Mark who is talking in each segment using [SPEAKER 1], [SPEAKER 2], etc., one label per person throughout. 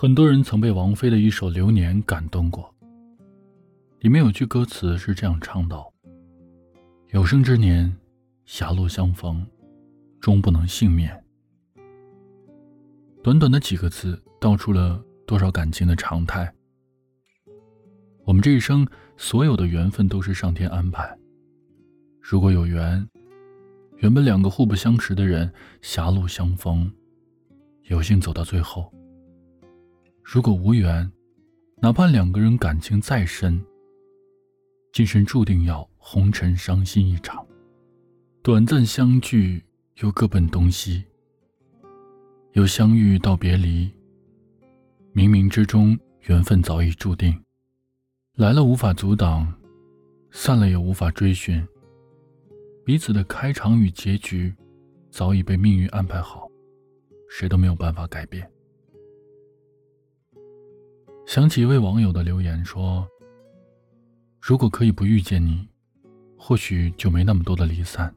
[SPEAKER 1] 很多人曾被王菲的一首《流年》感动过，里面有句歌词是这样唱道：“有生之年，狭路相逢，终不能幸免。”短短的几个字，道出了多少感情的常态。我们这一生所有的缘分都是上天安排。如果有缘，原本两个互不相识的人狭路相逢，有幸走到最后。如果无缘，哪怕两个人感情再深，今生注定要红尘伤心一场。短暂相聚，又各奔东西。由相遇到别离，冥冥之中缘分早已注定。来了无法阻挡，散了也无法追寻。彼此的开场与结局，早已被命运安排好，谁都没有办法改变。想起一位网友的留言说：“如果可以不遇见你，或许就没那么多的离散。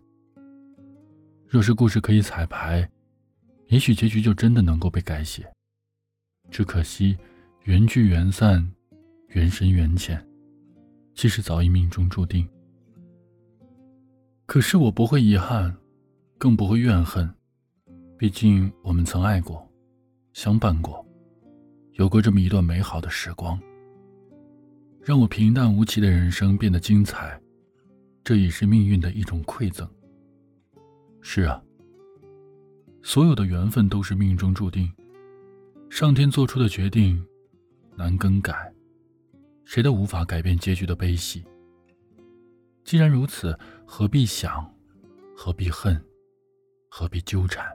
[SPEAKER 1] 若是故事可以彩排，也许结局就真的能够被改写。只可惜，缘聚缘散，缘深缘浅，其实早已命中注定。可是我不会遗憾，更不会怨恨，毕竟我们曾爱过，相伴过。”有过这么一段美好的时光，让我平淡无奇的人生变得精彩，这已是命运的一种馈赠。是啊，所有的缘分都是命中注定，上天做出的决定难更改，谁都无法改变结局的悲喜。既然如此，何必想，何必恨，何必纠缠，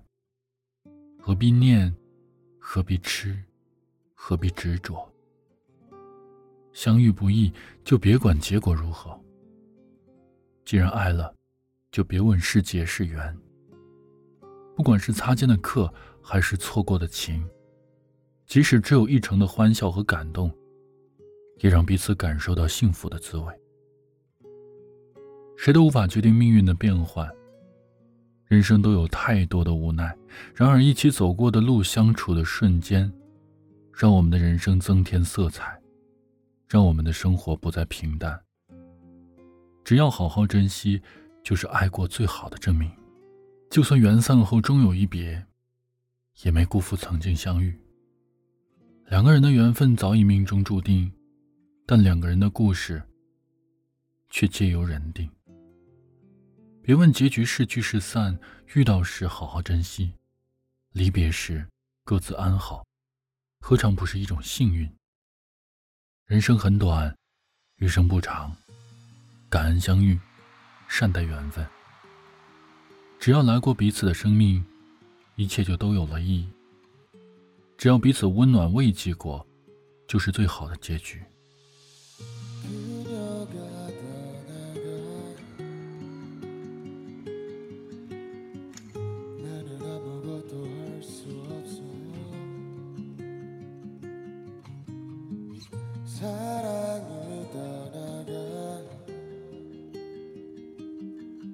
[SPEAKER 1] 何必念，何必痴？何必执着？相遇不易，就别管结果如何。既然爱了，就别问是劫是缘。不管是擦肩的客，还是错过的情，即使只有一成的欢笑和感动，也让彼此感受到幸福的滋味。谁都无法决定命运的变幻，人生都有太多的无奈。然而，一起走过的路，相处的瞬间。让我们的人生增添色彩，让我们的生活不再平淡。只要好好珍惜，就是爱过最好的证明。就算缘散后终有一别，也没辜负曾经相遇。两个人的缘分早已命中注定，但两个人的故事却皆由人定。别问结局是聚是散，遇到时好好珍惜，离别时各自安好。何尝不是一种幸运？人生很短，余生不长，感恩相遇，善待缘分。只要来过彼此的生命，一切就都有了意义。只要彼此温暖慰藉过，就是最好的结局。
[SPEAKER 2] 사랑이 떠나가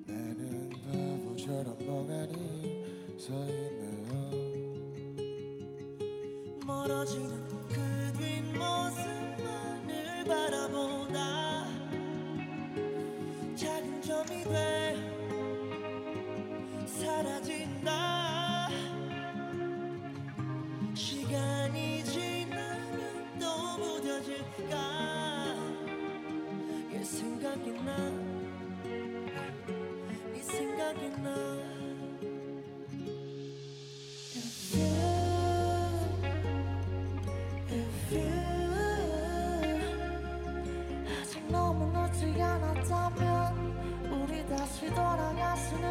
[SPEAKER 2] 나는 바보처럼 멍하니 서